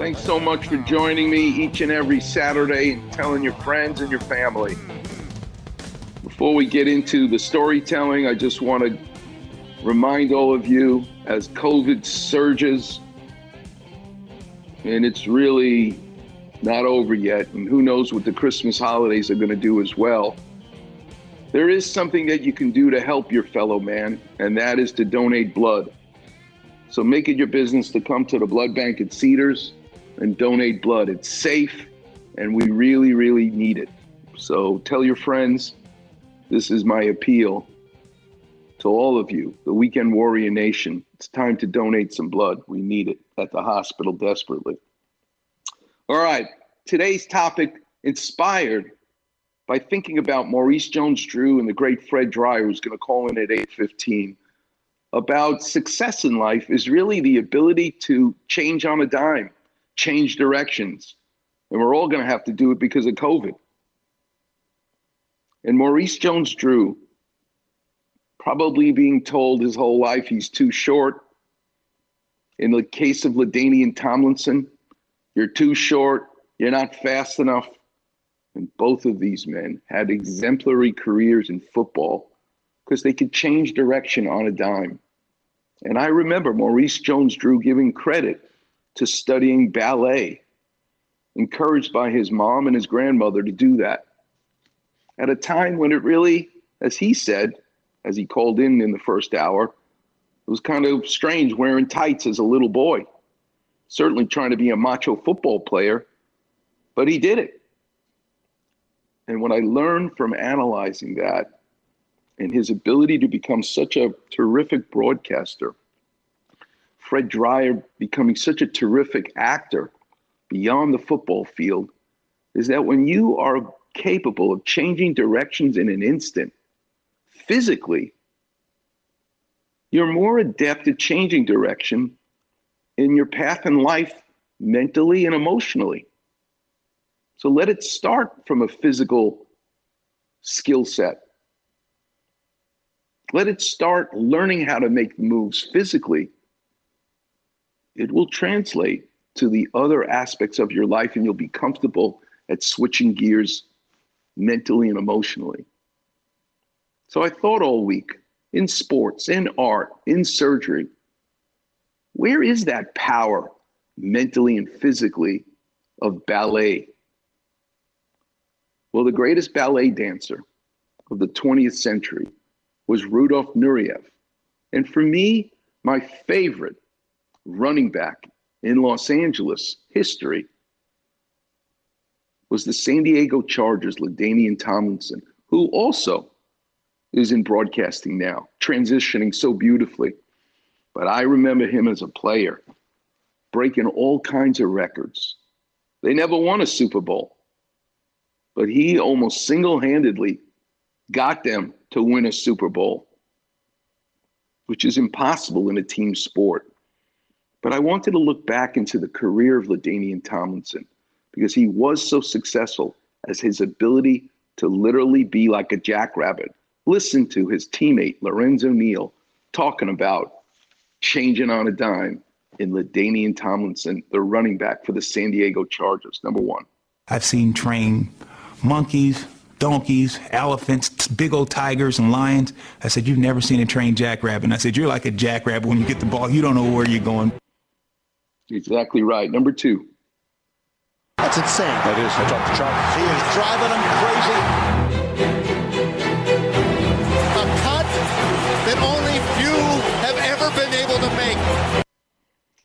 Thanks so much for joining me each and every Saturday and telling your friends and your family. Before we get into the storytelling, I just want to remind all of you as COVID surges, and it's really not over yet, and who knows what the Christmas holidays are going to do as well. There is something that you can do to help your fellow man, and that is to donate blood. So make it your business to come to the blood bank at Cedars and donate blood. It's safe and we really, really need it. So tell your friends this is my appeal to all of you, the Weekend Warrior Nation. It's time to donate some blood. We need it at the hospital desperately. All right, today's topic inspired by thinking about Maurice Jones-Drew and the great Fred Dryer, who's going to call in at 8:15 about success in life is really the ability to change on a dime change directions. And we're all going to have to do it because of COVID. And Maurice Jones Drew, probably being told his whole life he's too short. In the case of LaDainian Tomlinson, you're too short, you're not fast enough. And both of these men had exemplary careers in football because they could change direction on a dime. And I remember Maurice Jones Drew giving credit to studying ballet, encouraged by his mom and his grandmother to do that. At a time when it really, as he said, as he called in in the first hour, it was kind of strange wearing tights as a little boy. Certainly trying to be a macho football player, but he did it. And what I learned from analyzing that and his ability to become such a terrific broadcaster Fred Dryer becoming such a terrific actor beyond the football field is that when you are capable of changing directions in an instant, physically, you're more adept at changing direction in your path in life mentally and emotionally. So let it start from a physical skill set. Let it start learning how to make moves physically it will translate to the other aspects of your life and you'll be comfortable at switching gears mentally and emotionally. So I thought all week in sports, in art, in surgery, where is that power mentally and physically of ballet? Well, the greatest ballet dancer of the 20th century was Rudolf Nureyev. And for me, my favorite running back in Los Angeles history was the San Diego Chargers, LaDainian Tomlinson, who also is in broadcasting now, transitioning so beautifully. But I remember him as a player, breaking all kinds of records. They never won a Super Bowl, but he almost single handedly got them to win a Super Bowl, which is impossible in a team sport. But I wanted to look back into the career of LaDainian Tomlinson because he was so successful as his ability to literally be like a jackrabbit. Listen to his teammate, Lorenzo Neal, talking about changing on a dime in LaDainian Tomlinson, the running back for the San Diego Chargers, number one. I've seen train monkeys, donkeys, elephants, big old tigers and lions. I said, You've never seen a trained jackrabbit. And I said, You're like a jackrabbit. When you get the ball, you don't know where you're going. Exactly right. Number two. That's insane. That is. That's off the chart. He is driving them crazy. A cut that only few have ever been able to make.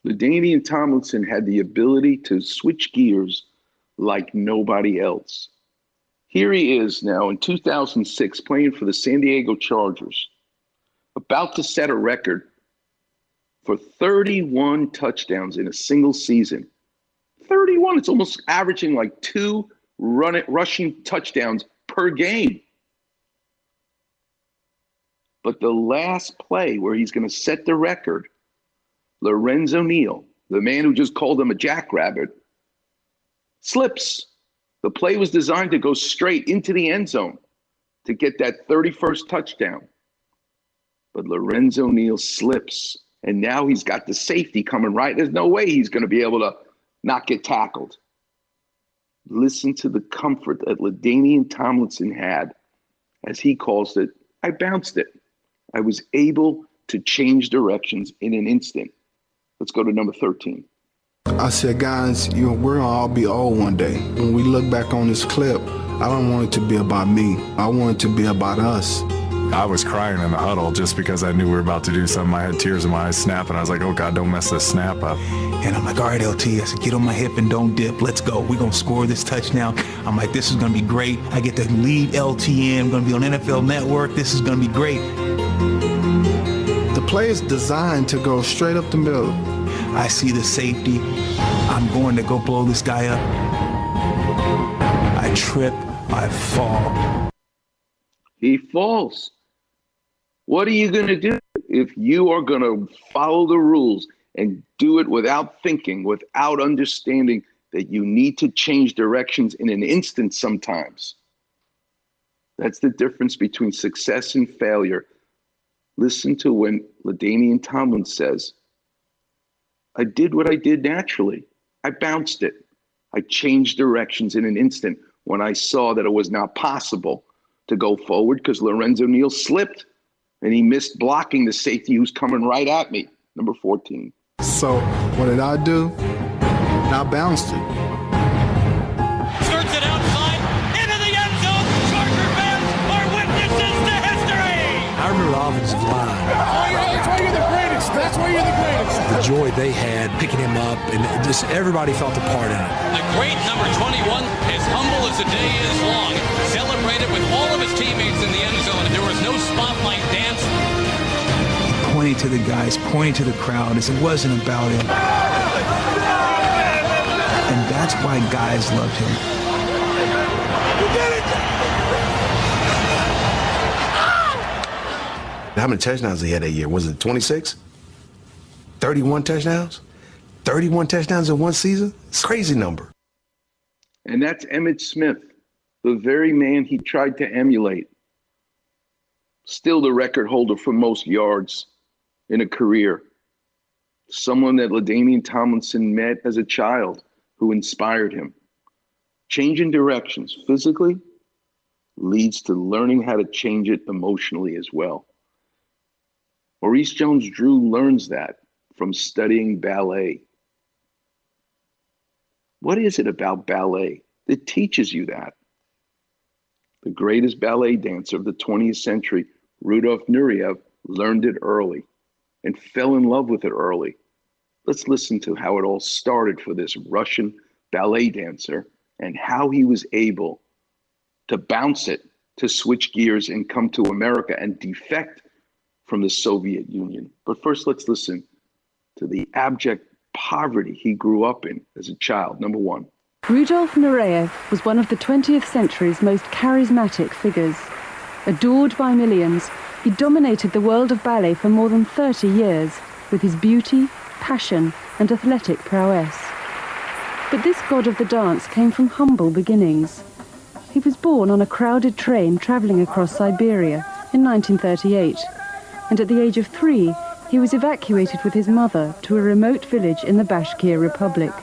LaDainian Tomlinson had the ability to switch gears like nobody else. Here he is now in 2006 playing for the San Diego Chargers, about to set a record for 31 touchdowns in a single season. 31. It's almost averaging like two run rushing touchdowns per game. But the last play where he's going to set the record, Lorenzo Neal, the man who just called him a jackrabbit, slips. The play was designed to go straight into the end zone to get that 31st touchdown. But Lorenzo Neal slips, and now he's got the safety coming right. There's no way he's going to be able to not get tackled. Listen to the comfort that LaDainian Tomlinson had, as he calls it. I bounced it. I was able to change directions in an instant. Let's go to number 13. I said, guys, you know, we're gonna all be old one day. When we look back on this clip, I don't want it to be about me. I want it to be about us. I was crying in the huddle just because I knew we were about to do something. I had tears in my eyes snapping. I was like, oh God, don't mess this snap up. And I'm like, all right, LT, I said, get on my hip and don't dip. Let's go. We're going to score this touchdown. I'm like, this is going to be great. I get to lead LTN. I'm going to be on NFL Network. This is going to be great. The play is designed to go straight up the middle. I see the safety. I'm going to go blow this guy up. I trip. I fall. He falls. What are you going to do if you are going to follow the rules and do it without thinking, without understanding that you need to change directions in an instant sometimes? That's the difference between success and failure. Listen to when LaDainian Tomlin says, I did what I did naturally. I bounced it. I changed directions in an instant when I saw that it was not possible to go forward because Lorenzo Neal slipped and he missed blocking the safety who's coming right at me, number 14. So what did I do? I bounced it. Skirts it outside, into the end zone. Charger fans are witnesses to history. I remember the offensive line. That's why you're the greatest. That's why you're the greatest. The joy they had picking him up, and just everybody felt a part in it. The great number 21, as humble as the day is long, celebrated with all of his teammates in the end zone. And there was no spotlight dance. Pointing to the guys, pointing to the crowd as it wasn't about him. And that's why guys loved him. You did it! How many touchdowns he had that year? Was it 26? 31 touchdowns? 31 touchdowns in one season? It's a crazy number. And that's Emmitt Smith, the very man he tried to emulate. Still the record holder for most yards in a career. Someone that LaDainian Tomlinson met as a child who inspired him. Changing directions physically leads to learning how to change it emotionally as well. Maurice Jones Drew learns that from studying ballet. What is it about ballet that teaches you that? The greatest ballet dancer of the 20th century, Rudolf Nureyev, learned it early and fell in love with it early. Let's listen to how it all started for this Russian ballet dancer and how he was able to bounce it, to switch gears and come to America and defect from the Soviet Union. But first, let's listen to the abject poverty he grew up in as a child. Number one. Rudolf Nureyev was one of the 20th century's most charismatic figures. Adored by millions, he dominated the world of ballet for more than 30 years with his beauty, passion, and athletic prowess. But this god of the dance came from humble beginnings. He was born on a crowded train traveling across Siberia in 1938, and at the age of three, he was evacuated with his mother to a remote village in the Bashkir Republic.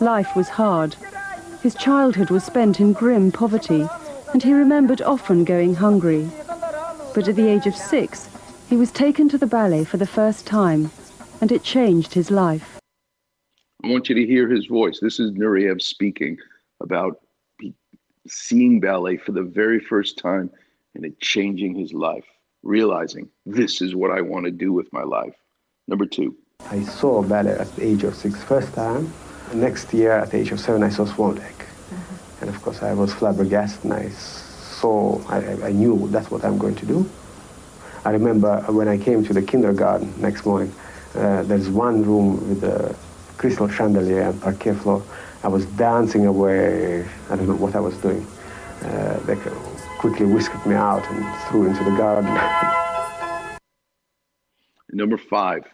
Life was hard. His childhood was spent in grim poverty, and he remembered often going hungry. But at the age of six, he was taken to the ballet for the first time, and it changed his life. I want you to hear his voice. This is Nureyev speaking about seeing ballet for the very first time and it changing his life, realizing this is what I want to do with my life. Number two. I saw ballet at the age of six first time. Next year, at the age of seven, I saw Swan Lake. And And of course, I was flabbergasted and I saw, I, I knew that's what I'm going to do. I remember when I came to the kindergarten next morning, uh, there's one room with a crystal chandelier and parquet floor. I was dancing away. I don't know what I was doing. Uh, they quickly whisked me out and threw into the garden. Number five.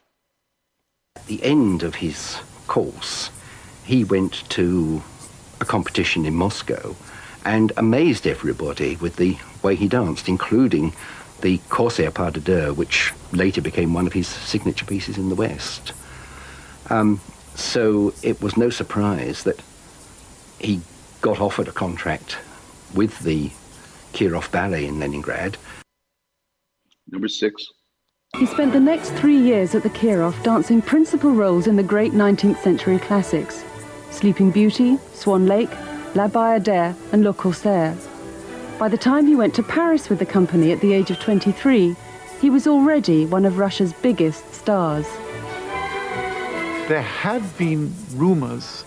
At the end of his course, he went to a competition in Moscow and amazed everybody with the way he danced, including the Corsair Pas de Deux, which later became one of his signature pieces in the West. Um, so it was no surprise that he got offered a contract with the Kirov Ballet in Leningrad. Number six. He spent the next three years at the Kirov dancing principal roles in the great 19th century classics Sleeping Beauty, Swan Lake, La Bayadère, and Le Corsaire. By the time he went to Paris with the company at the age of 23, he was already one of Russia's biggest stars. There had been rumors,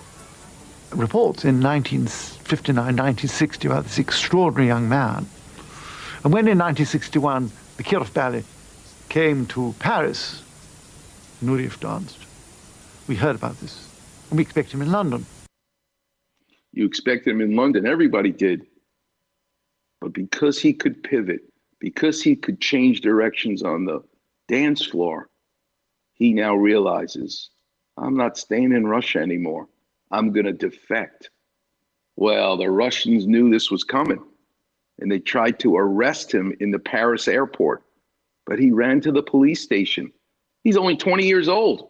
reports in 1959, 1960 about this extraordinary young man. And when in 1961 the Kirov Ballet came to Paris, Nureyev danced. We heard about this, and we expect him in London. You expected him in London. Everybody did. But because he could pivot, because he could change directions on the dance floor, he now realizes I'm not staying in Russia anymore. I'm going to defect. Well, the Russians knew this was coming and they tried to arrest him in the Paris airport but he ran to the police station. He's only 20 years old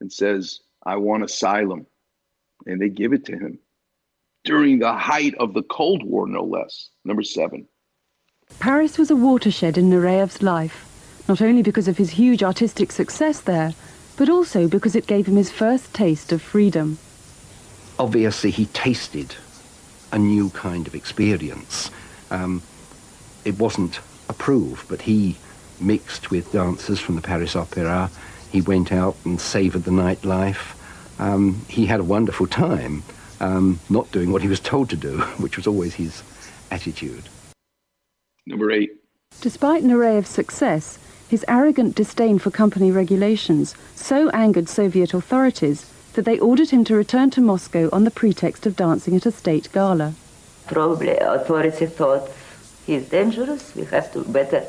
and says, I want asylum. And they give it to him during the height of the Cold War, no less. Number seven. Paris was a watershed in Nureyev's life, not only because of his huge artistic success there, but also because it gave him his first taste of freedom. Obviously, he tasted a new kind of experience. Um, it wasn't approved, but he mixed with dancers from the Paris Opera. He went out and savoured the nightlife. Um, he had a wonderful time, um, not doing what he was told to do, which was always his attitude. Number eight. Despite an array of success, his arrogant disdain for company regulations so angered Soviet authorities that they ordered him to return to Moscow on the pretext of dancing at a state gala. Probably authorities thought he's dangerous, we have to better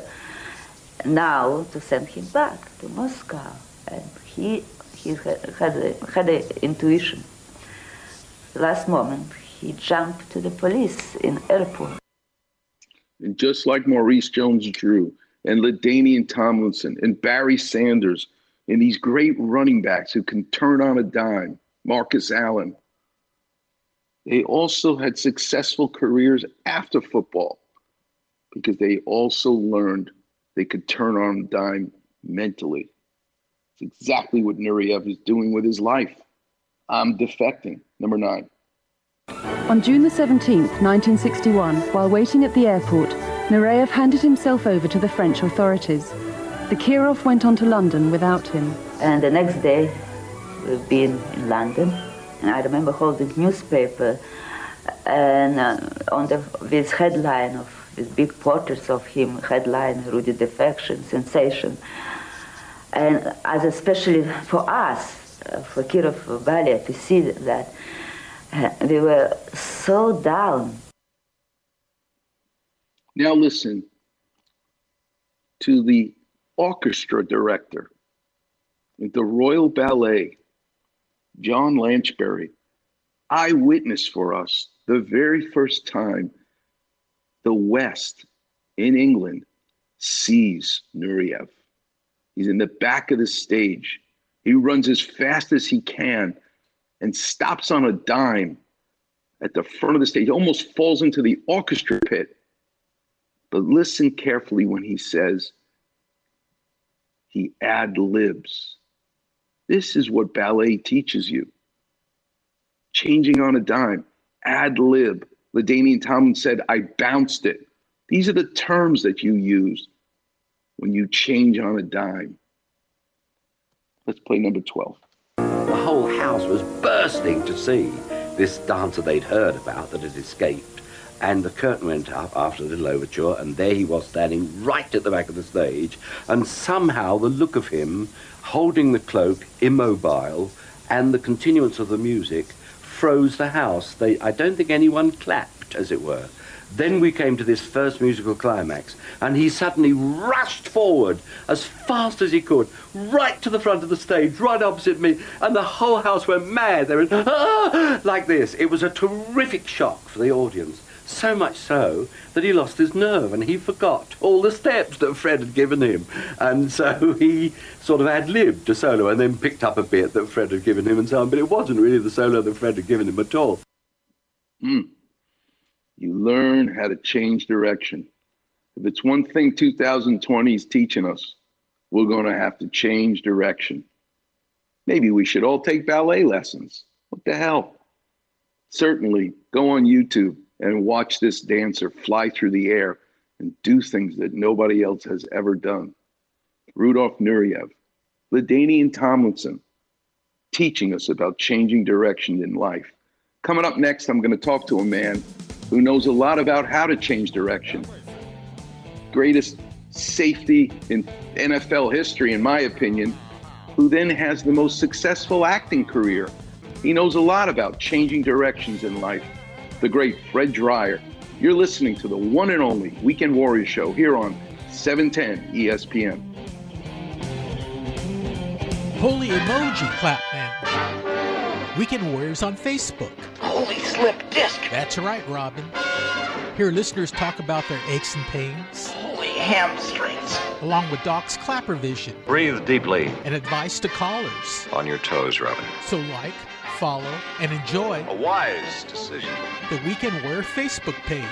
now to send him back to Moscow. And he, he had, had, a, had an intuition. Last moment, he jumped to the police in airport. And just like Maurice Jones-Drew and LaDainian Tomlinson and Barry Sanders and these great running backs who can turn on a dime, Marcus Allen, they also had successful careers after football because they also learned they could turn on a dime mentally. It's exactly what Nureyev is doing with his life. I'm defecting. Number nine. On June the 17th, 1961, while waiting at the airport, Nureyev handed himself over to the French authorities. The Kirov went on to London without him. And the next day, we've been in London, and I remember holding newspaper and uh, on the this headline of with big portraits of him, headline Rudy Defection, sensation. And as especially for us, uh, for Kirov Ballet, to see that uh, we were so down. Now listen to the orchestra director at the Royal Ballet, John Lanchbery, eyewitness for us the very first time the West in England sees Nureyev. He's in the back of the stage. He runs as fast as he can and stops on a dime at the front of the stage, he almost falls into the orchestra pit. But listen carefully when he says he ad libs. This is what ballet teaches you. Changing on a dime, ad lib. LaDainian Tomlin said, I bounced it. These are the terms that you use when you change on a dime. Let's play number 12. The whole house was bursting to see this dancer they'd heard about that had escaped. And the curtain went up after the little overture, and there he was standing right at the back of the stage. And somehow the look of him holding the cloak, immobile, and the continuance of the music froze the house. They, I don't think anyone clapped, as it were. Then we came to this first musical climax, and he suddenly rushed forward as fast as he could, right to the front of the stage, right opposite me, and the whole house went mad. They went, ah! like this. It was a terrific shock for the audience. So much so that he lost his nerve and he forgot all the steps that Fred had given him. And so he sort of ad libbed a solo and then picked up a bit that Fred had given him and so on. But it wasn't really the solo that Fred had given him at all. Mm. You learn how to change direction. If it's one thing 2020 is teaching us, we're going to have to change direction. Maybe we should all take ballet lessons. What the hell? Certainly, go on YouTube and watch this dancer fly through the air and do things that nobody else has ever done. Rudolf Nureyev, LaDainian Tomlinson, teaching us about changing direction in life. Coming up next, I'm going to talk to a man who knows a lot about how to change direction. Greatest safety in NFL history, in my opinion, who then has the most successful acting career. He knows a lot about changing directions in life. The great Fred Dryer. You're listening to the one and only Weekend Warrior Show here on 710 ESPN. Holy emoji clap man. Weekend Warriors on Facebook. Holy slip disc. That's right, Robin. Hear listeners talk about their aches and pains. Holy hamstrings. Along with Doc's Clapper Vision. Breathe deeply. And advice to callers. On your toes, Robin. So like, follow, and enjoy a wise decision. The Weekend Wear Facebook page.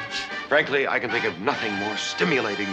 Frankly, I can think of nothing more stimulating.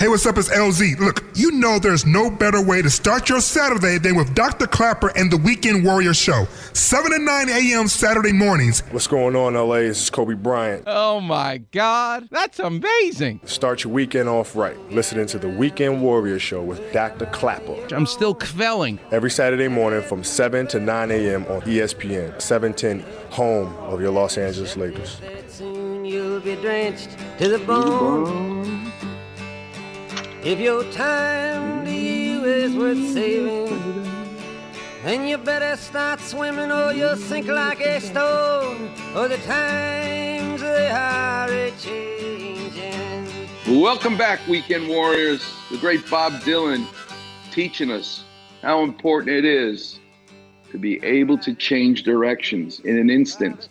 Hey, what's up? It's LZ. Look, you know there's no better way to start your Saturday than with Dr. Clapper and the Weekend Warrior Show. 7 to 9 a.m. Saturday mornings. What's going on, LA? This is Kobe Bryant. Oh, my God. That's amazing. Start your weekend off right. Listening to the Weekend Warrior Show with Dr. Clapper. I'm still kvelling. Every Saturday morning from 7 to 9 a.m. on ESPN, 710, home of your Los Angeles Lakers. Soon you'll be drenched to the bone. If your time to you is worth saving, then you better start swimming or you'll sink like a stone. Or the times they are a changing. Welcome back, Weekend Warriors. The great Bob Dylan teaching us how important it is to be able to change directions in an instant.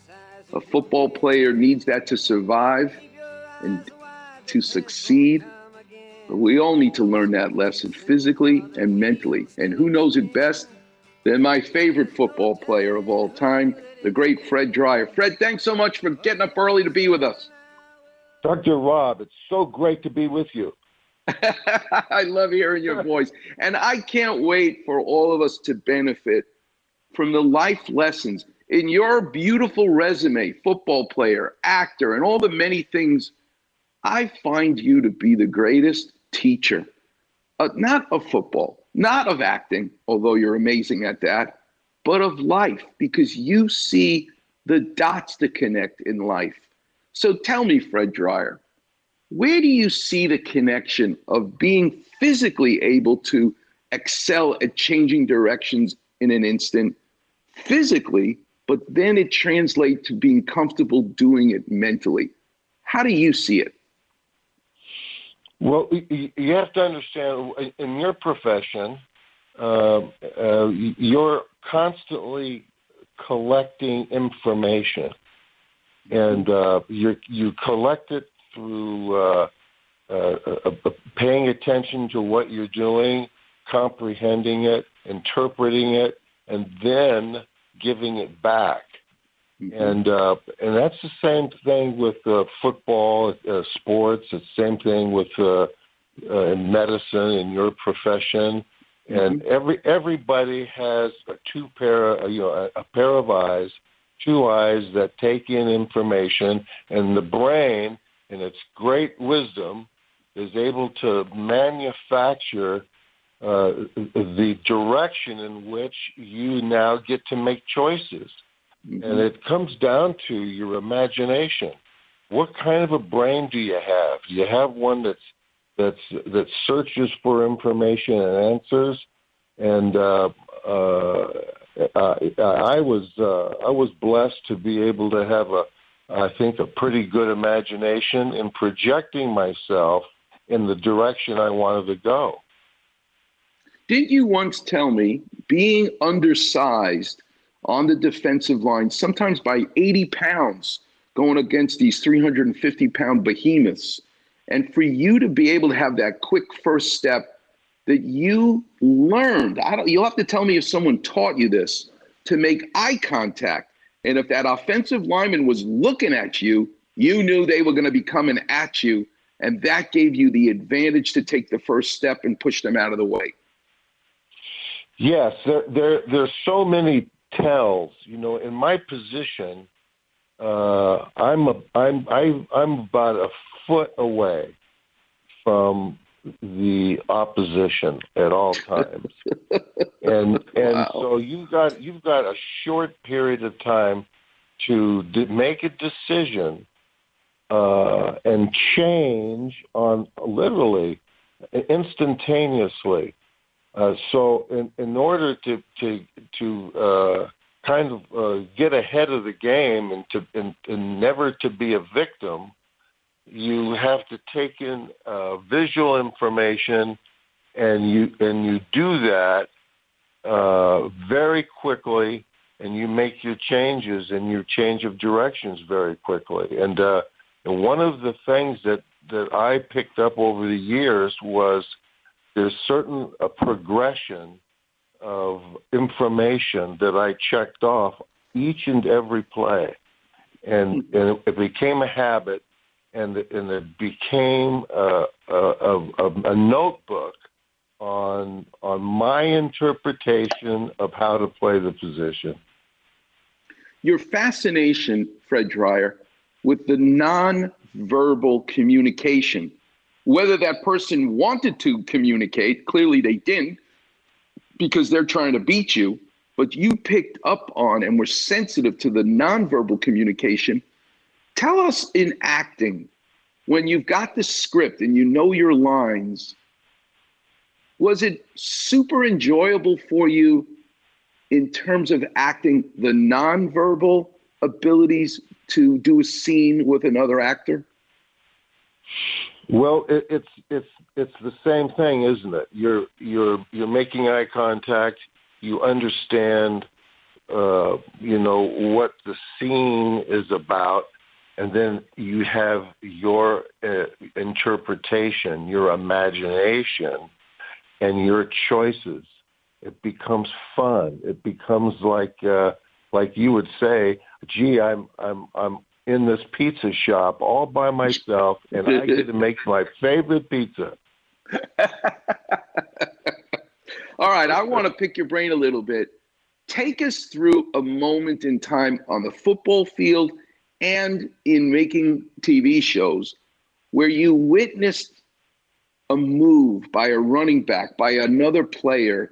A football player needs that to survive and to succeed. But we all need to learn that lesson physically and mentally. And who knows it best than my favorite football player of all time, the great Fred Dryer. Fred, thanks so much for getting up early to be with us. Dr. Rob, it's so great to be with you. I love hearing your voice. And I can't wait for all of us to benefit from the life lessons in your beautiful resume, football player, actor, and all the many things. I find you to be the greatest teacher, uh, not of football, not of acting, although you're amazing at that, but of life, because you see the dots to connect in life. So tell me, Fred Dryer, where do you see the connection of being physically able to excel at changing directions in an instant, physically, but then it translates to being comfortable doing it mentally? How do you see it? Well, you have to understand in your profession, uh, uh, you're constantly collecting information, and uh, you you collect it through uh, uh, uh, paying attention to what you're doing, comprehending it, interpreting it, and then giving it back. And uh, and that's the same thing with uh, football, uh, sports. It's the same thing with uh, uh, medicine in your profession. And every everybody has a two pair, uh, you know, a, a pair of eyes, two eyes that take in information, and the brain, in its great wisdom, is able to manufacture uh, the direction in which you now get to make choices. And it comes down to your imagination. What kind of a brain do you have? Do you have one that's that's that searches for information and answers? And uh, uh, I, I was uh, I was blessed to be able to have a I think a pretty good imagination in projecting myself in the direction I wanted to go. Didn't you once tell me being undersized on the defensive line, sometimes by 80 pounds, going against these 350 pound behemoths, and for you to be able to have that quick first step that you learned, I don't, you'll have to tell me if someone taught you this, to make eye contact. And if that offensive lineman was looking at you, you knew they were going to be coming at you. And that gave you the advantage to take the first step and push them out of the way. Yes, there, there there's so many tells. You know, in my position, uh, I'm a, I'm I, I'm about a foot away from the opposition at all times, and and Wow. so you've got you've got a short period of time to d- make a decision uh, and change on literally instantaneously. Uh, so, in, in order to to to uh, kind of uh, get ahead of the game and to and, and never to be a victim, you have to take in uh, visual information, and you and you do that uh, very quickly, and you make your changes and your change of directions very quickly. And uh, and one of the things that that I picked up over the years was there's certain a progression of information that I checked off each and every play, and hmm. and it became a habit, and and it became a a, a, a notebook on on my interpretation of how to play the position. Your fascination, Fred Dryer, with the non-verbal communication, whether that person wanted to communicate, clearly they didn't, because they're trying to beat you, but you picked up on and were sensitive to the nonverbal communication. Tell us in acting, when you've got the script and you know your lines, was it super enjoyable for you in terms of acting the nonverbal abilities to do a scene with another actor? Well, it, it's it's it's the same thing, isn't it? You're you're you're making eye contact. You understand, uh, you know what the scene is about, and then you have your uh, interpretation, your imagination, and your choices. It becomes fun. It becomes like uh, like you would say, "Gee, I'm I'm I'm in this pizza shop all by myself, and I get to make my favorite pizza." All right, I want to pick your brain a little bit. Take us through a moment in time on the football field and in making TV shows where you witnessed a move by a running back, by another player,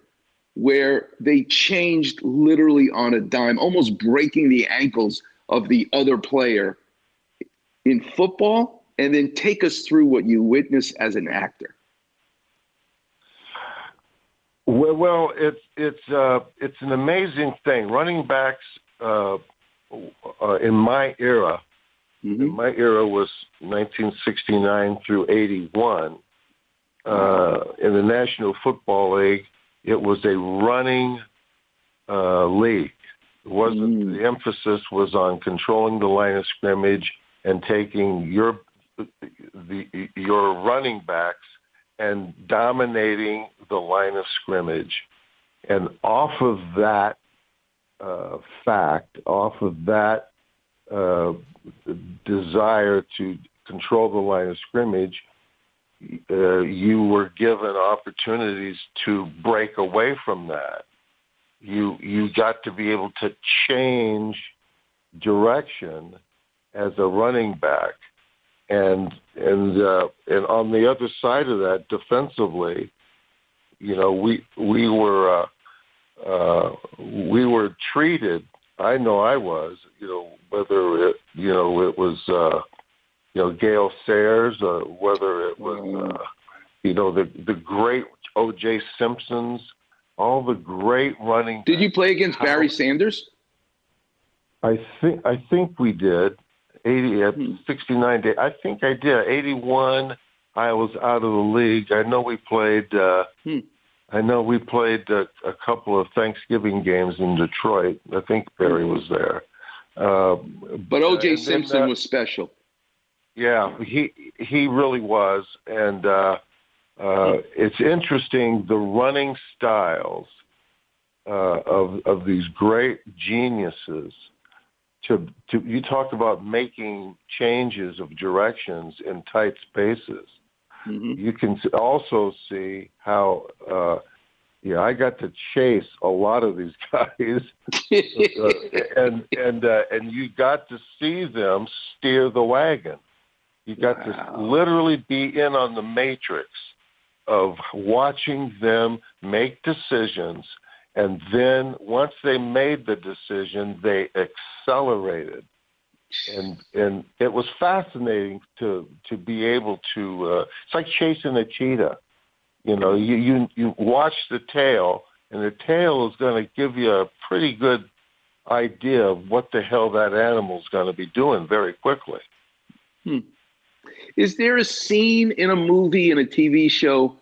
where they changed literally on a dime, almost breaking the ankles of the other player in football, and then take us through what you witnessed as an actor. Well, well, it's it's uh, it's an amazing thing. Running backs uh, uh, in my era, my era was 1969 through 81. Uh, in the National Football League, it was a running uh, league. Wasn't the emphasis was on controlling the line of scrimmage and taking your the your running backs and dominating the line of scrimmage. And off of that uh, fact, off of that uh, desire to control the line of scrimmage, uh, you were given opportunities to break away from that. You you got to be able to change direction as a running back, and and uh, and on the other side of that, defensively, you know, we we were uh, uh, we were treated I know I was. You know, whether it you know it was uh, you know Gale Sayers, or whether it was uh, you know the the great O.J. Simpsons, all the great running. Did you play against Barry Sanders? I think I think we did. Eighty at sixty nine day. I think I did. Eighty one. I was out of the league. I know we played. Uh, I know we played a, a couple of Thanksgiving games in Detroit. I think Barry was there. Uh, But O.J. Simpson uh, was special. yeah, he he really was, and uh, uh, it's interesting the running styles uh, of of these great geniuses. To to you talked about making changes of directions in tight spaces. You can also see how. Uh, yeah, I got to chase a lot of these guys, uh, and and uh, and you got to see them steer the wagon. You got to literally be in on the matrix of watching them make decisions, and then once they made the decision, they accelerated, and and it was fascinating to to be able to. Uh, it's like chasing a cheetah. You know, you you you watch the tail, and the tail is going to give you a pretty good idea of what the hell that animal's going to be doing very quickly. Hmm. Is there a scene in a movie, in a TV show,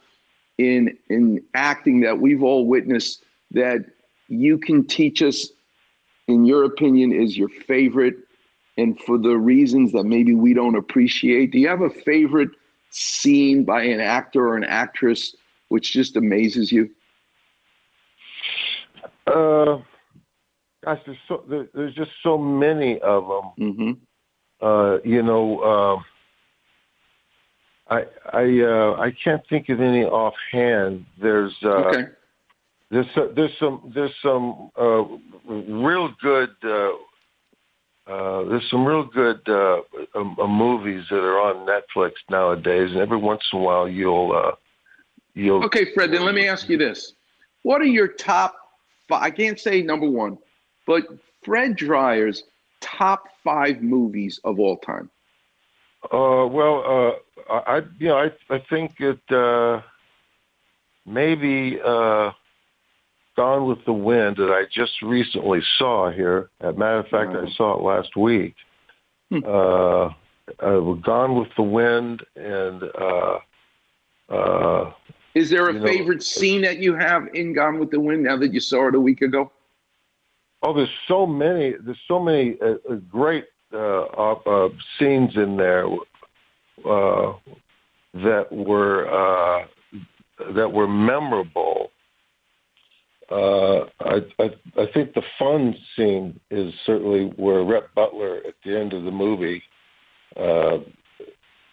in in acting that we've all witnessed that you can teach us, in your opinion, is your favorite, and for the reasons that maybe we don't appreciate? Do you have a favorite scene by an actor or an actress which just amazes you? Uh, gosh, there's so there, there's just so many of them. Mm-hmm. Uh, you know, uh, I I uh, I can't think of any offhand. There's uh, Okay. there's so- there's some there's some uh, real good. Uh, uh, there's some real good uh, um, uh, movies that are on Netflix nowadays, and every once in a while you'll uh, you'll Okay, Fred, then let me ask you this. What are your top five? I can't say number one, but Fred Dryer's top five movies of all time. Uh, well, uh, I, I- you know, I, I think it, uh, maybe, uh, Gone with the Wind that I just recently saw here. As a matter of fact, I saw it last week. Uh, uh, Gone with the Wind and, uh, uh, Is there a You know, favorite scene that you have in Gone with the Wind now that you saw it a week ago? Oh, there's so many. There's so many uh, great uh, uh, scenes in there uh, that were uh, that were memorable. Uh, I, I I think the fun scene is certainly where Rhett Butler at the end of the movie. Uh,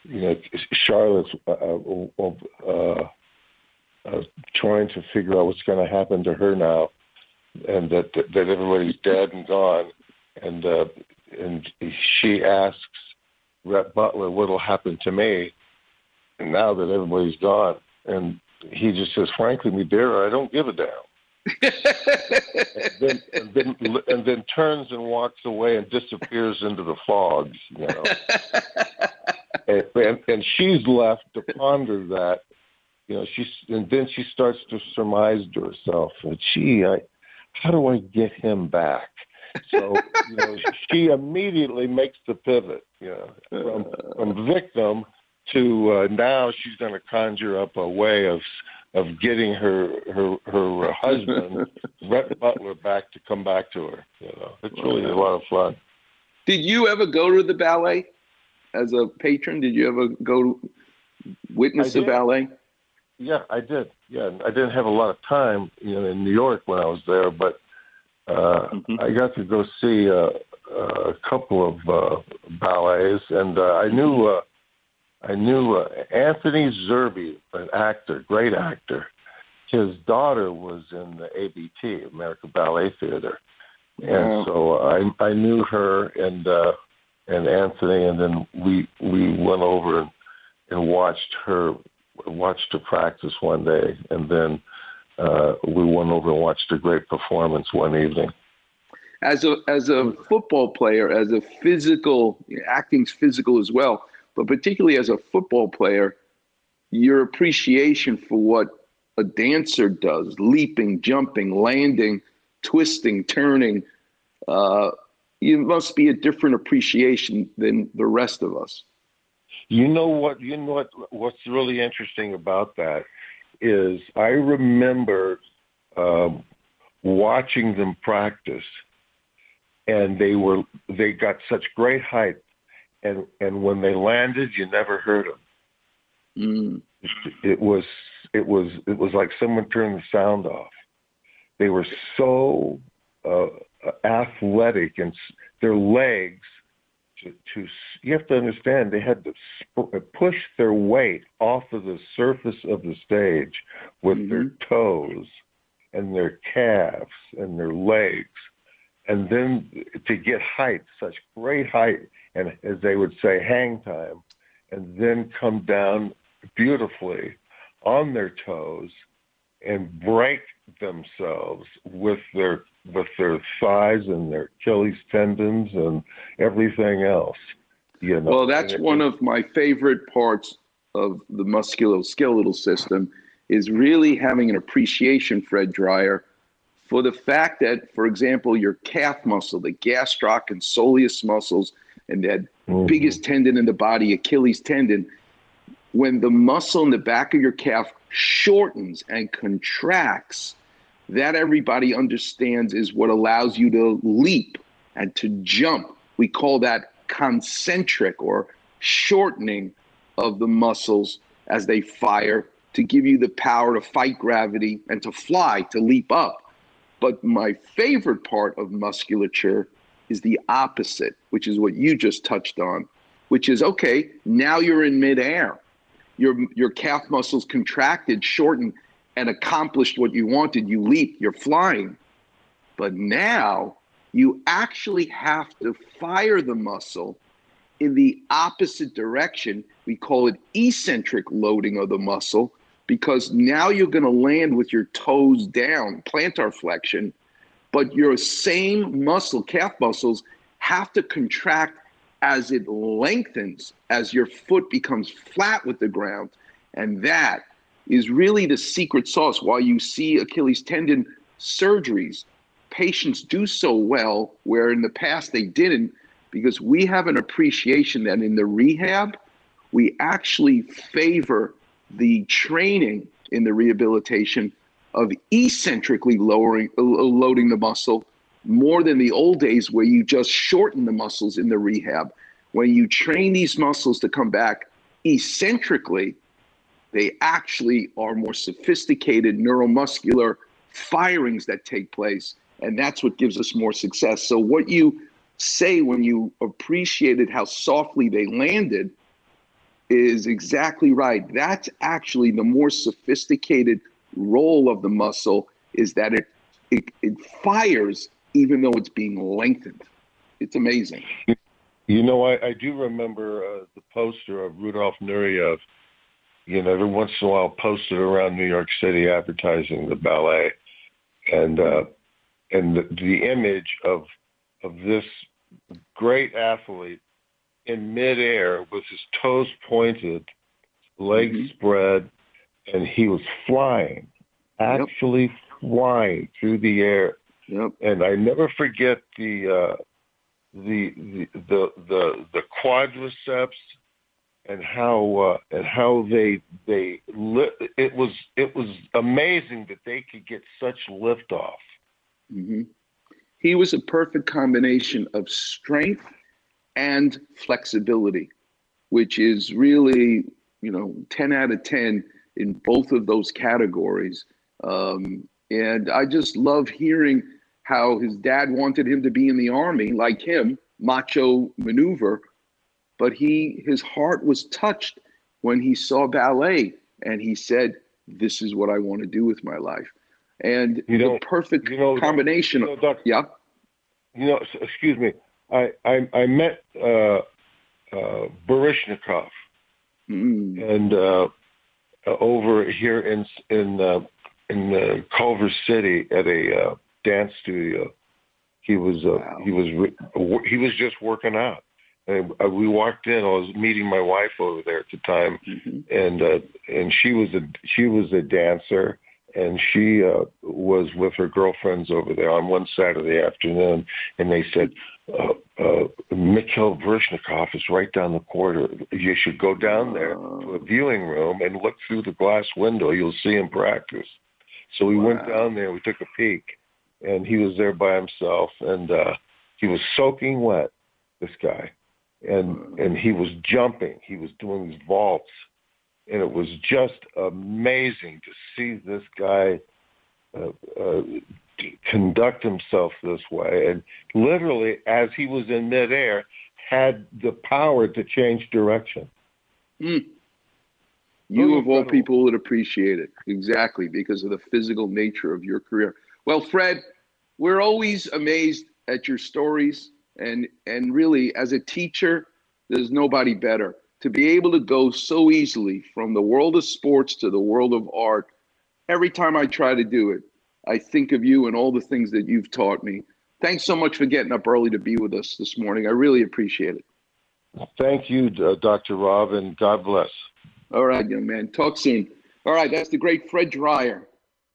you know, Charlotte's uh, trying to figure out what's going to happen to her now and that that everybody's dead and gone, and and she asks Rhett Butler what'll happen to me, now that everybody's gone, and he just says, "Frankly, me dear, I don't give a damn." and, then, and then and then turns and walks away and disappears into the fog. You know, and, and, and she's left to ponder that. You know, she's and then she starts to surmise to herself, gee, I, how do I get him back? So you know, she immediately makes the pivot. You know, from from victim to uh, now she's going to conjure up a way of of getting her her her husband Brett Butler back to come back to her. You know, it's really a lot of fun. Did you ever go to the ballet as a patron? Did you ever go witness the ballet? Yeah, I did. Yeah, I didn't have a lot of time, you know, in New York when I was there, but uh, I got to go see uh, uh, a couple of uh, ballets, and uh, I knew uh, I knew uh, Anthony Zerbe, an actor, great actor. His daughter was in the ABT, American Ballet Theater, and Wow. so I I knew her and uh, and Anthony, and then we we went over and, and watched her watched her practice one day, and then uh, we went over and watched a great performance one evening. as a as a football player, as a physical acting's physical as well, but particularly as a football player, your appreciation for what a dancer does, leaping, jumping, landing, twisting, turning, uh, you must be a different appreciation than the rest of us. You know what? You know what? What's really interesting about that is I remember um, watching them practice, and they were they got such great height, and and when they landed, you never heard them. Mm. It was it was it was like someone turned the sound off. They were so uh, athletic, and s- their legs to, to you have to understand they had to sp- uh, push their weight off of the surface of the stage with mm-hmm. their toes and their calves and their legs. And then to get height such great height and as they would say hang time and then come down beautifully on their toes and break themselves with their with their thighs and their Achilles tendons and everything else. You know. Well, that's one of my favorite parts of the musculoskeletal system is really having an appreciation, Fred Dryer, for the fact that, for example, your calf muscle, the gastroc and soleus muscles, and that mm-hmm. biggest tendon in the body, Achilles tendon, when the muscle in the back of your calf shortens and contracts, that everybody understands is what allows you to leap and to jump. We call that concentric or shortening of the muscles as they fire to give you the power to fight gravity and to fly, to leap up. But my favorite part of musculature is the opposite, which is what you just touched on, which is okay, now you're in midair. Your, your calf muscles contracted, shortened, and accomplished what you wanted. You leap, you're flying. But now you actually have to fire the muscle in the opposite direction. We call it eccentric loading of the muscle because now you're going to land with your toes down, plantar flexion, but your same muscle, calf muscles, have to contract as it lengthens, as your foot becomes flat with the ground. And that is really the secret sauce why you see Achilles tendon surgeries. Patients do so well where in the past they didn't because we have an appreciation that in the rehab, we actually favor the training in the rehabilitation of eccentrically lowering uh, loading the muscle more than the old days where you just shorten the muscles in the rehab. When you train these muscles to come back eccentrically, they actually are more sophisticated neuromuscular firings that take place. And that's what gives us more success. So, what you say when you appreciated how softly they landed is exactly right. That's actually the more sophisticated role of the muscle is that it it, it fires even though it's being lengthened. It's amazing. You know, I, I do remember uh, the poster of Rudolf Nureyev. You know, every once in a while posted around New York City advertising the ballet, and uh, and the, the image of of this great athlete in midair with his toes pointed, legs spread, and he was flying, actually flying through the air. And I never forget the uh, the, the the the the quadriceps and how uh, and how they they li- it was it was amazing that they could get such liftoff. hmm He was a perfect combination of strength and flexibility, which is really, you know, 10 out of 10 in both of those categories. Um, and I just love hearing how his dad wanted him to be in the army, like him, macho maneuver. But he, his heart was touched when he saw ballet, and he said, "This is what I want to do with my life." And You know- the perfect you know, combination. you know, yeah. You know, excuse me. I I, I met uh, uh, Baryshnikov, and uh, uh, over here in in uh, in uh, Culver City at a uh, dance studio, He was uh, he was he was just working out. And uh, we walked in. I was meeting my wife over there at the time, and uh, and she was a she was a dancer, and she uh, was with her girlfriends over there on one Saturday afternoon, and they said, uh, uh, Mikhail Baryshnikov is right down the corridor. You should go down there to a viewing room and look through the glass window. You'll see him practice. So we went down there. We took a peek, and he was there by himself, and uh, he was soaking wet. This guy, and and he was jumping. He was doing these vaults, and it was just amazing to see this guy uh, uh, conduct himself this way. And literally, as he was in midair, had the power to change direction. Mm. You of all people would appreciate it exactly because of the physical nature of your career. Well, Fred, we're always amazed at your stories, and and really, as a teacher, there's nobody better to be able to go so easily from the world of sports to the world of art. Every time I try to do it, I think of you and all the things that you've taught me. Thanks so much for getting up early to be with us this morning. I really appreciate it. Thank you, uh, Dr. Rob, and God bless. All right, young man. Talk soon. All right, that's the great Fred Dryer,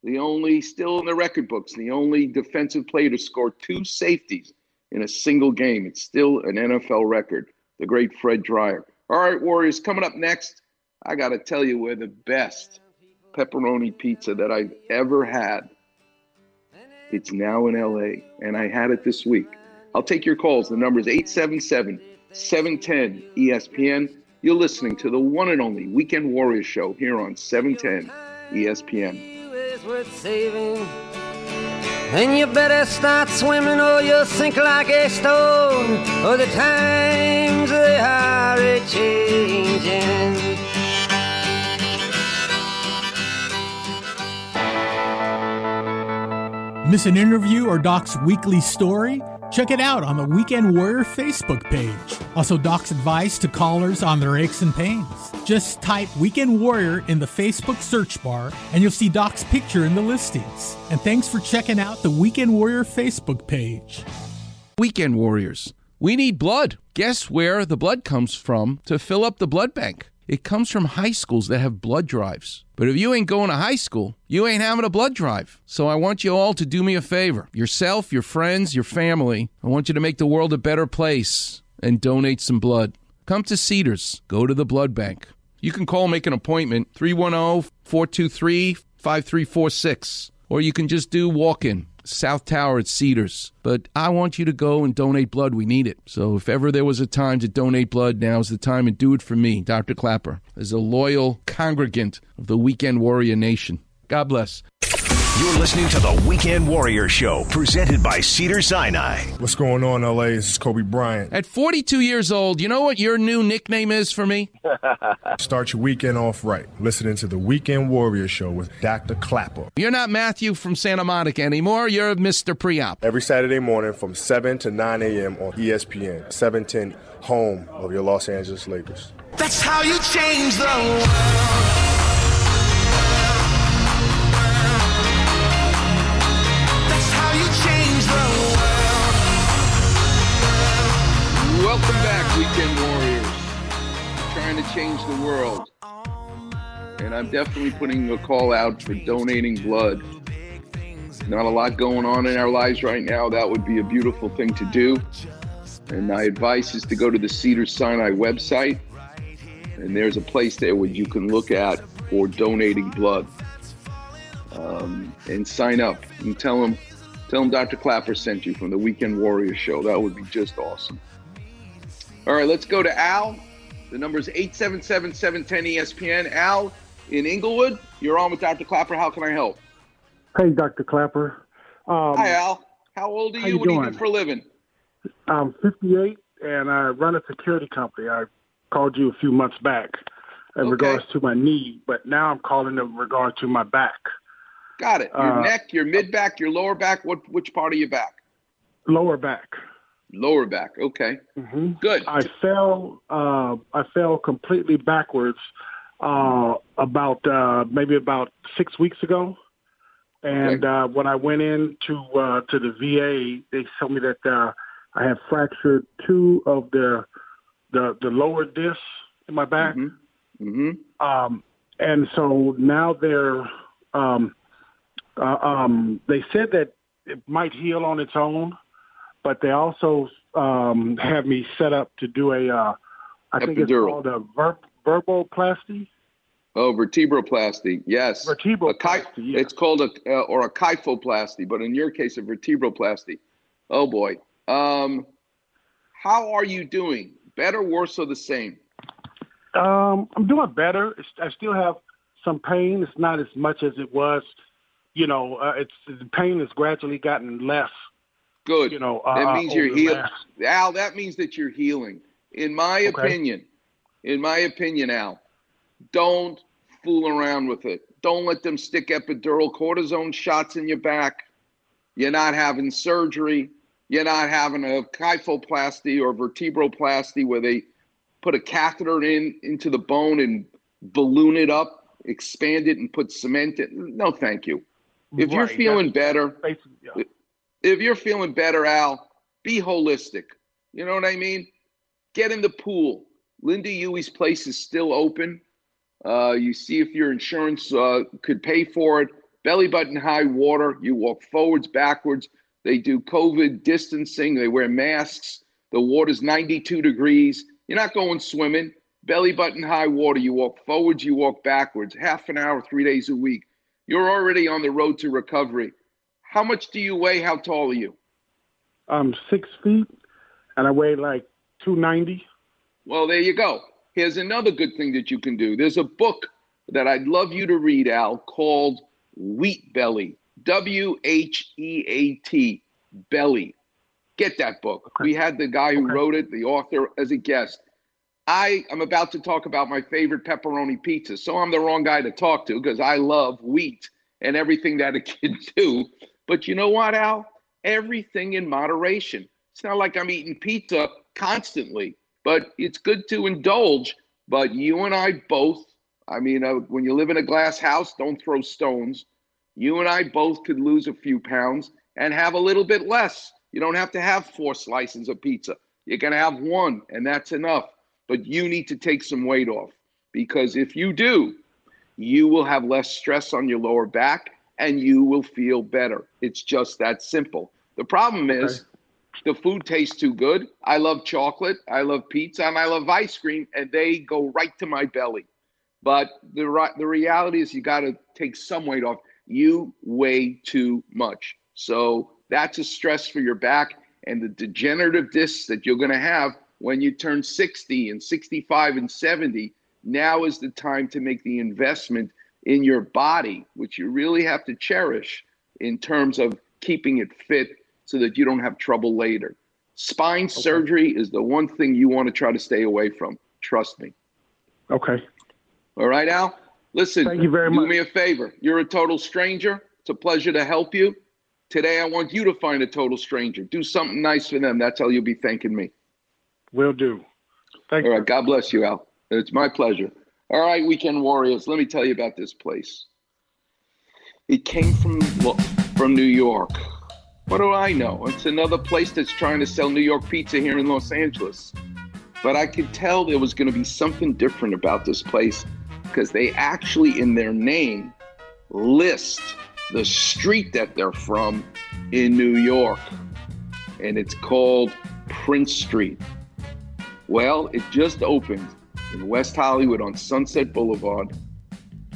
the only, still in the record books, the only defensive player to score two safeties in a single game. It's still an NFL record. The great Fred Dryer. All right, Warriors, coming up next, I got to tell you, we're the best pepperoni pizza that I've ever had. It's now in LA, and I had it this week. I'll take your calls. The number is 877 710 ESPN. You're listening to the one and only Weekend Warriors show here on E 710 ESPN. Then you better start swimming or you'll sink like a stone. Or the times they are a changing. Miss an interview or Doc's weekly story? Check it out on the Weekend Warrior Facebook page. Also, Doc's advice to callers on their aches and pains. Just type Weekend Warrior in the Facebook search bar and you'll see Doc's picture in the listings. And thanks for checking out the Weekend Warrior Facebook page. Weekend Warriors. We need blood. Guess where the blood comes from to fill up the blood bank? It comes from high schools that have blood drives. But if you ain't going to high school, you ain't having a blood drive. So I want you all to do me a favor. Yourself, your friends, your family. I want you to make the world a better place and donate some blood. Come to Cedars. Go to the blood bank. You can call, make an appointment, 310 423 5346. Or you can just do walk in. South Tower at Cedars. But I want you to go and donate blood. We need it. So if ever there was a time to donate blood, now is the time and do it for me, Dr. Klapper, as a loyal congregant of the Weekend Warrior Nation. God bless. You're listening to the Weekend Warrior Show, presented by Cedars-Sinai. What's going on, LA? This is Kobe Bryant. At 42 years old, you know what your new nickname is for me? Start your weekend off right. Listening to the Weekend Warrior Show with Dr. Klapper. You're not Matthew from Santa Monica anymore. You're Mr. Preop. Every Saturday morning from 7 to 9 a.m. on ESPN, 710, home of your Los Angeles Lakers. That's how you change the world. Weekend Warriors. Trying to change the world. And I'm definitely putting a call out for donating blood. Not a lot going on in our lives right now. That would be a beautiful thing to do. And my advice is to go to the Cedars-Sinai website. And there's a place there where you can look at for donating blood. Um, and sign up and tell them, tell them Dr. Klapper sent you from the Weekend Warrior Show. That would be just awesome. All right, let's go to Al. The number is 877 710 ESPN. Al in Inglewood, you're on with Dr. Klapper. How can I help? Hey, Dr. Klapper. Um, Hi, Al. How old are you? you what do you do for a living? I'm 58 and I run a security company. I called you a few months back in regards to my knee, but now I'm calling in regard to my back. Got it. Your Uh, neck, your mid back, your lower back. What which part of your back? Lower back. Lower back. Okay. hmm Good. I fell. Uh, I fell completely backwards uh, about uh, maybe about six weeks ago. And uh, when I went in to uh, to the VA, they told me that uh, I had fractured two of the the, the lower discs in my back. Mm-hmm. Um, and so now they're um, uh, um, they said that it might heal on its own, but they also um, have me set up to do a uh, I think it's Epidural. called a ver- verboplasty. Oh, vertebroplasty. Yes. Vertebroplasty. It's called a uh, or a kyphoplasty, but in your case, a vertebroplasty. Oh boy. Um, how are you doing? Better, worse, or the same? Um, I'm doing better. I still have some pain. It's not as much as it was. You know, uh, it's the pain has gradually gotten less. Good. You know, uh, that means you're healing. Al, that means that you're healing. In my Okay. opinion, in my opinion, Al, don't fool around with it. Don't let them stick epidural cortisone shots in your back. You're not having surgery. You're not having a kyphoplasty or vertebroplasty where they put a catheter in into the bone and balloon it up, expand it, and put cement in. No, thank you. If you're feeling better, yeah. If you're feeling better, Al, be holistic. You know what I mean? Get in the pool. Linda Yui's place is still open. Uh, you see if your insurance uh, could pay for it. Belly button high water. You walk forwards, backwards. They do COVID distancing. They wear masks. The water's 92 degrees. You're not going swimming. Belly button high water. You walk forwards, you walk backwards. Half an hour, three days a week. You're already on the road to recovery. How much do you weigh? How tall are you? I'm six feet, and I weigh like 290. Well, there you go. Here's another good thing that you can do. There's a book that I'd love you to read, Al, called Wheat Belly. W H E A T, Belly. Get that book. We had the guy who wrote it, the author, as a guest. I am about to talk about my favorite pepperoni pizza, so I'm the wrong guy to talk to because I love wheat and everything that it can do. But you know what, Al? Everything in moderation. It's not like I'm eating pizza constantly, but it's good to indulge. But you and I both, I mean, uh, when you live in a glass house, don't throw stones. You and I both could lose a few pounds and have a little bit less. You don't have to have four slices of pizza. You're going to have one, and that's enough. But you need to take some weight off because if you do, you will have less stress on your lower back and you will feel better. It's just that simple. The problem is the food tastes too good. I love chocolate, I love pizza, and I love ice cream, and they go right to my belly. But the the reality is, you got to take some weight off. You weigh too much, so that's a stress for your back and the degenerative discs that you're going to have when you turn 60 and 65 and 70. Now is the time to make the investment in your body, which you really have to cherish in terms of keeping it fit so that you don't have trouble later. Spine surgery is the one thing you want to try to stay away from. Trust me. Okay. All right, Al? Listen, Thank you very do much. me a favor. You're a total stranger. It's a pleasure to help you. Today, I want you to find a total stranger. Do something nice for them. That's how you'll be thanking me. Will do. Thank you. All right. God bless you, Al. It's my pleasure. All right, Weekend Warriors. Let me tell you about this place. It came from from New York. What do I know? It's another place that's trying to sell New York pizza here in Los Angeles. But I could tell there was going to be something different about this place because they actually, in their name, list the street that they're from in New York. And it's called Prince Street. Well, it just opened in West Hollywood on Sunset Boulevard.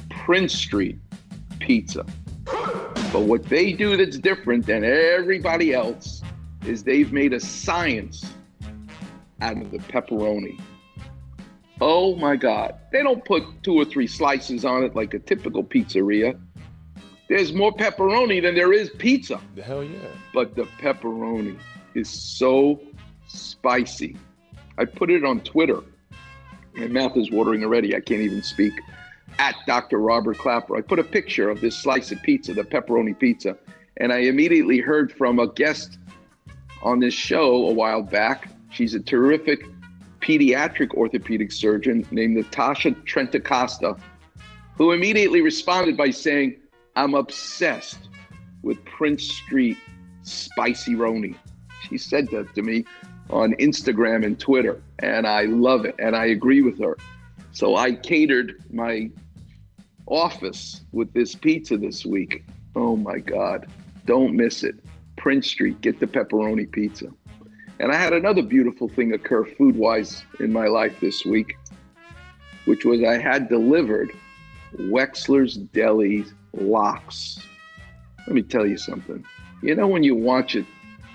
Prince Street Pizza. But what they do that's different than everybody else is they've made a science out of the pepperoni. Oh my God. They don't put two or three slices on it like a typical pizzeria. There's more pepperoni than there is pizza. The hell yeah. But the pepperoni is so spicy. I put it on Twitter. My mouth is watering already. I can't even speak. At Dr. Robert Klapper. I put a picture of this slice of pizza, the pepperoni pizza, and I immediately heard from a guest on this show a while back. She's a terrific pediatric orthopedic surgeon named Natasha Trentacosta, who immediately responded by saying, I'm obsessed with Prince Street Spicy Roni. She said that to me on Instagram and Twitter, and I love it, and I agree with her. So I catered my office with this pizza this week. Oh my God. Don't miss it. Prince Street, get the pepperoni pizza. And I had another beautiful thing occur food wise in my life this week, which was I had delivered Wexler's Deli lox. Let me tell you something. You know, when you watch it,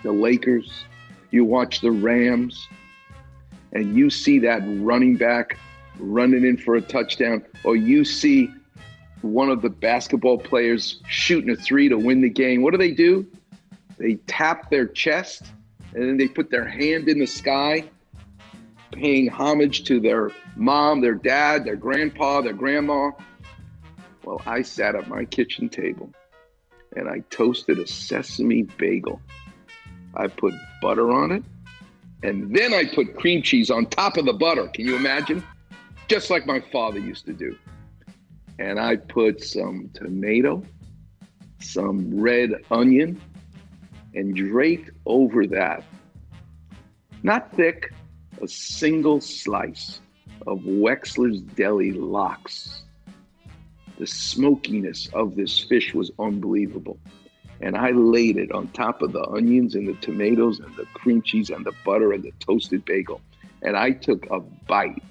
the Lakers, you watch the Rams, and you see that running back running in for a touchdown, or you see one of the basketball players shooting a three to win the game, what do they do? They tap their chest and then they put their hand in the sky, paying homage to their mom, their dad, their grandpa, their grandma. Well, I sat at my kitchen table and I toasted a sesame bagel. I put butter on it, and then I put cream cheese on top of the butter. Can you imagine? Just like my father used to do. And I put some tomato, some red onion, and draped over that, not thick, a single slice of Wexler's Deli lox. The smokiness of this fish was unbelievable. And I laid it on top of the onions and the tomatoes and the cream cheese and the butter and the toasted bagel. And I took a bite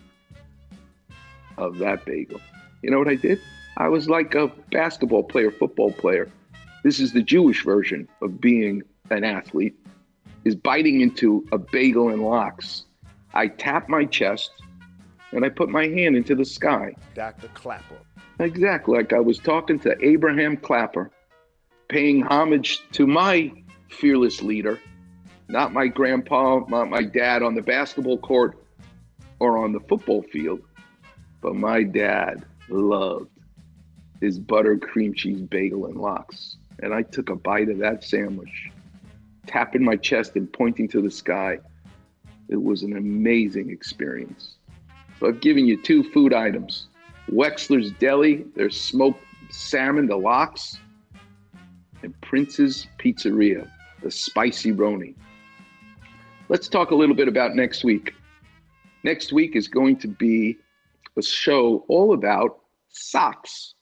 of that bagel. You know what I did? I was like a basketball player, football player. This is the Jewish version of being an athlete, is biting into a bagel and lox. I tap my chest and I put my hand into the sky. Dr. Klapper. Exactly, like I was talking to Abraham Klapper, paying homage to my fearless leader, not my grandpa, not my dad on the basketball court or on the football field, but my dad loved his butter cream cheese bagel and lox. And I took a bite of that sandwich, tapping my chest and pointing to the sky. It was an amazing experience. So I've given you two food items Wexler's Deli, their smoked salmon, the lox, and Prince's Pizzeria, the spicy roni. Let's talk a little bit about next week. Next week is going to be a show all about socks.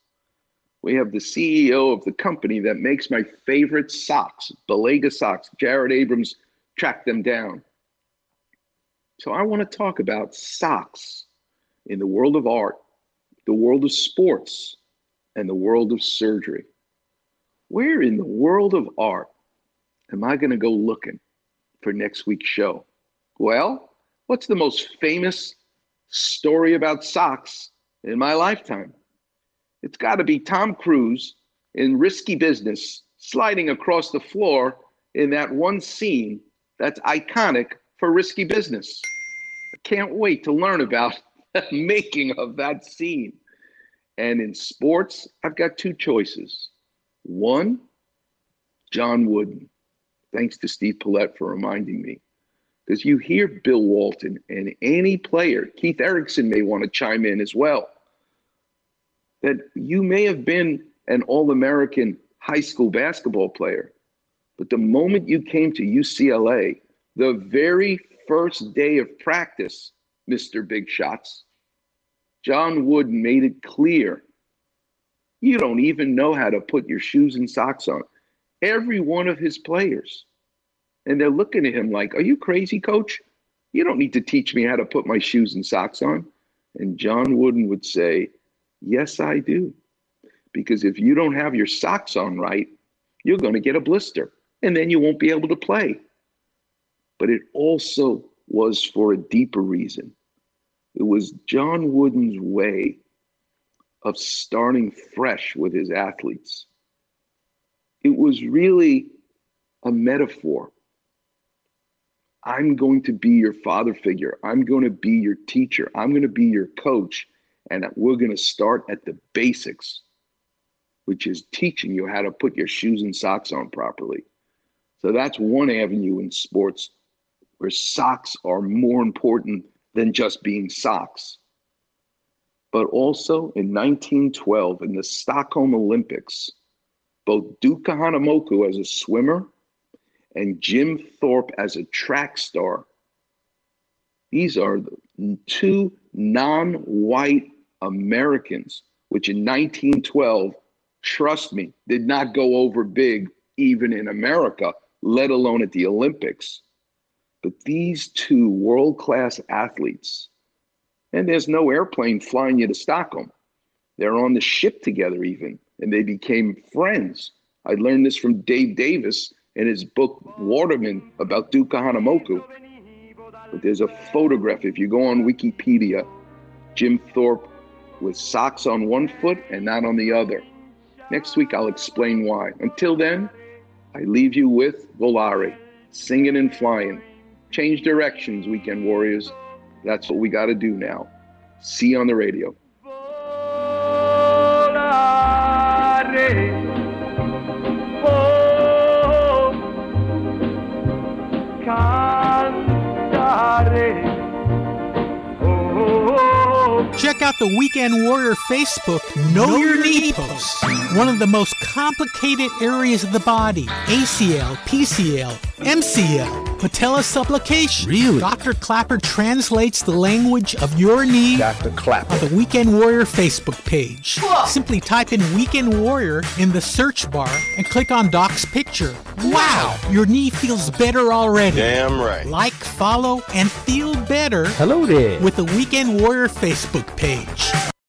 We have the CEO of the company that makes my favorite socks, Balega Socks. Jared Abrams tracked them down. So I want to talk about socks in the world of art, the world of sports, and the world of surgery. Where in the world of art am I going to go looking for next week's show? Well, what's the most famous story about socks in my lifetime? It's got to be Tom Cruise in Risky Business sliding across the floor in that one scene that's iconic for Risky Business. I can't wait to learn about the making of that scene. And in sports, I've got two choices. One, John Wooden. Thanks to Steve Paulette for reminding me. Because you hear Bill Walton and any player, Keith Erickson may want to chime in as well, that you may have been an All American high school basketball player, but the moment you came to UCLA, the very first day of practice, Mr. Big Shots, John Wood made it clear you don't even know how to put your shoes and socks on. Every one of his players. And they're looking at him like, Are you crazy, coach? You don't need to teach me how to put my shoes and socks on. And John Wooden would say, Yes, I do. Because if you don't have your socks on right, you're going to get a blister and then you won't be able to play. But it also was for a deeper reason. It was John Wooden's way of starting fresh with his athletes. It was really a metaphor. I'm going to be your father figure. I'm going to be your teacher. I'm going to be your coach. And we're going to start at the basics, which is teaching you how to put your shoes and socks on properly. So that's one avenue in sports where socks are more important than just being socks. But also in 1912, in the Stockholm Olympics, both Duke Kahanamoku as a swimmer and Jim Thorpe as a track star. These are the two non white Americans, which in 1912, trust me, did not go over big even in America, let alone at the Olympics. But these two world class athletes, and there's no airplane flying you to Stockholm. They're on the ship together, even, and they became friends. I learned this from Dave Davis in his book Waterman about Duke Kahanamoku. But there's a photograph, if you go on Wikipedia, Jim Thorpe with socks on one foot and not on the other. Next week, I'll explain why. Until then, I leave you with Volare, singing and flying. Change directions, weekend warriors. That's what we got to do now. See you on the radio. Oh, oh. Check out the Weekend Warrior Facebook Know, know Your Knee, knee post. One of the most complicated areas of the body ACL, PCL, MCL, patella supplication. Really? Dr. Klapper translates the language of your knee Dr. Klapper. on the Weekend Warrior Facebook page. Simply type in Weekend Warrior in the search bar and click on Doc's picture. Wow! Your knee feels better already. Damn right. Like, follow, and feel better Hello there. with the Weekend Warrior Facebook page.